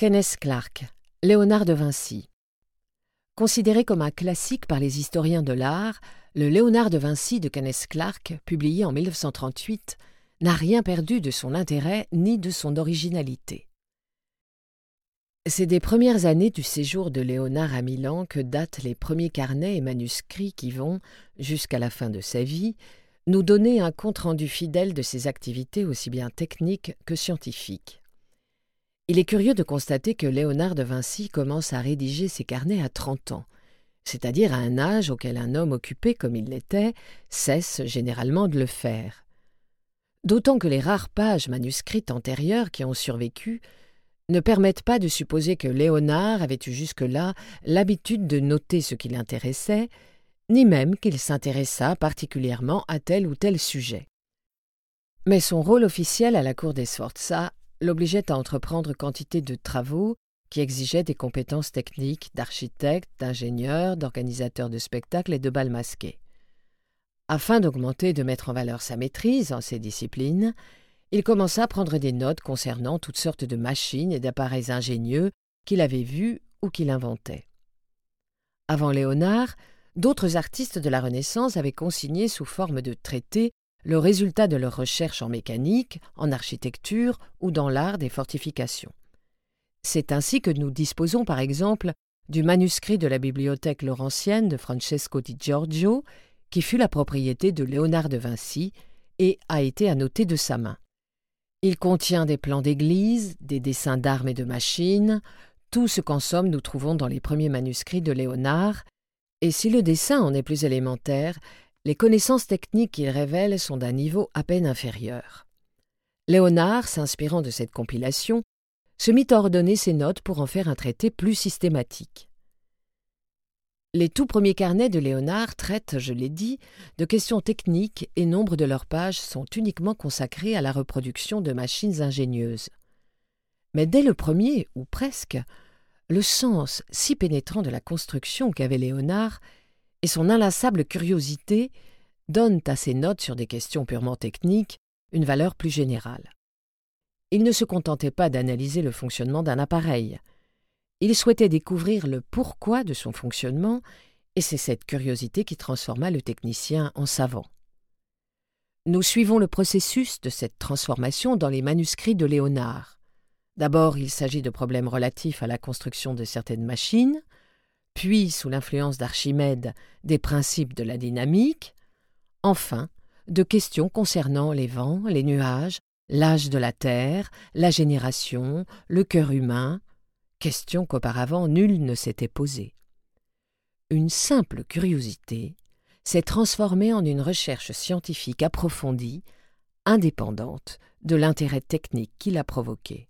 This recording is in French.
Kenneth Clark, Léonard de Vinci. Considéré comme un classique par les historiens de l'art, le Léonard de Vinci de Kenneth Clark, publié en 1938, n'a rien perdu de son intérêt ni de son originalité. C'est des premières années du séjour de Léonard à Milan que datent les premiers carnets et manuscrits qui vont, jusqu'à la fin de sa vie, nous donner un compte-rendu fidèle de ses activités aussi bien techniques que scientifiques. Il est curieux de constater que Léonard de Vinci commence à rédiger ses carnets à trente ans, c'est-à-dire à un âge auquel un homme occupé comme il l'était cesse généralement de le faire. D'autant que les rares pages manuscrites antérieures qui ont survécu ne permettent pas de supposer que Léonard avait eu jusque-là l'habitude de noter ce qui l'intéressait, ni même qu'il s'intéressât particulièrement à tel ou tel sujet. Mais son rôle officiel à la cour des Sforza l'obligeait à entreprendre quantité de travaux qui exigeaient des compétences techniques d'architecte, d'ingénieur, d'organisateur de spectacles et de bal masqués. Afin d'augmenter et de mettre en valeur sa maîtrise en ces disciplines, il commença à prendre des notes concernant toutes sortes de machines et d'appareils ingénieux qu'il avait vus ou qu'il inventait. Avant Léonard, d'autres artistes de la Renaissance avaient consigné sous forme de traités le résultat de leurs recherches en mécanique, en architecture ou dans l'art des fortifications. C'est ainsi que nous disposons par exemple du manuscrit de la bibliothèque laurentienne de Francesco di Giorgio, qui fut la propriété de Léonard de Vinci et a été annoté de sa main. Il contient des plans d'église, des dessins d'armes et de machines, tout ce qu'en somme nous trouvons dans les premiers manuscrits de Léonard, et si le dessin en est plus élémentaire, les connaissances techniques qu'il révèle sont d'un niveau à peine inférieur. Léonard, s'inspirant de cette compilation, se mit à ordonner ses notes pour en faire un traité plus systématique. Les tout premiers carnets de Léonard traitent, je l'ai dit, de questions techniques et nombre de leurs pages sont uniquement consacrées à la reproduction de machines ingénieuses. Mais dès le premier, ou presque, le sens si pénétrant de la construction qu'avait Léonard et son inlassable curiosité donnent à ses notes sur des questions purement techniques une valeur plus générale. Il ne se contentait pas d'analyser le fonctionnement d'un appareil, il souhaitait découvrir le pourquoi de son fonctionnement, et c'est cette curiosité qui transforma le technicien en savant. Nous suivons le processus de cette transformation dans les manuscrits de Léonard. D'abord, il s'agit de problèmes relatifs à la construction de certaines machines, puis, sous l'influence d'Archimède, des principes de la dynamique, enfin, de questions concernant les vents, les nuages, l'âge de la Terre, la génération, le cœur humain, question qu'auparavant nul ne s'était posée. Une simple curiosité s'est transformée en une recherche scientifique approfondie, indépendante de l'intérêt technique qui l'a provoquée.